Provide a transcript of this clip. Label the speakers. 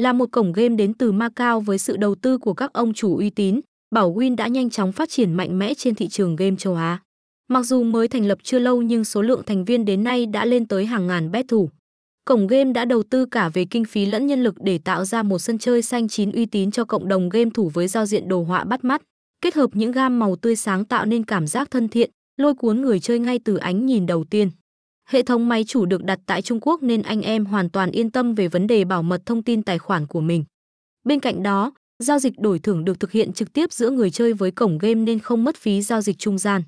Speaker 1: Là một cổng game đến từ Macau với sự đầu tư của các ông chủ uy tín, Bảo Win đã nhanh chóng phát triển mạnh mẽ trên thị trường game châu Á. Mặc dù mới thành lập chưa lâu nhưng số lượng thành viên đến nay đã lên tới hàng ngàn bet thủ. Cổng game đã đầu tư cả về kinh phí lẫn nhân lực để tạo ra một sân chơi xanh chín uy tín cho cộng đồng game thủ với giao diện đồ họa bắt mắt, kết hợp những gam màu tươi sáng tạo nên cảm giác thân thiện, lôi cuốn người chơi ngay từ ánh nhìn đầu tiên. Hệ thống máy chủ được đặt tại Trung Quốc nên anh em hoàn toàn yên tâm về vấn đề bảo mật thông tin tài khoản của mình. Bên cạnh đó, giao dịch đổi thưởng được thực hiện trực tiếp giữa người chơi với cổng game nên không mất phí giao dịch trung gian.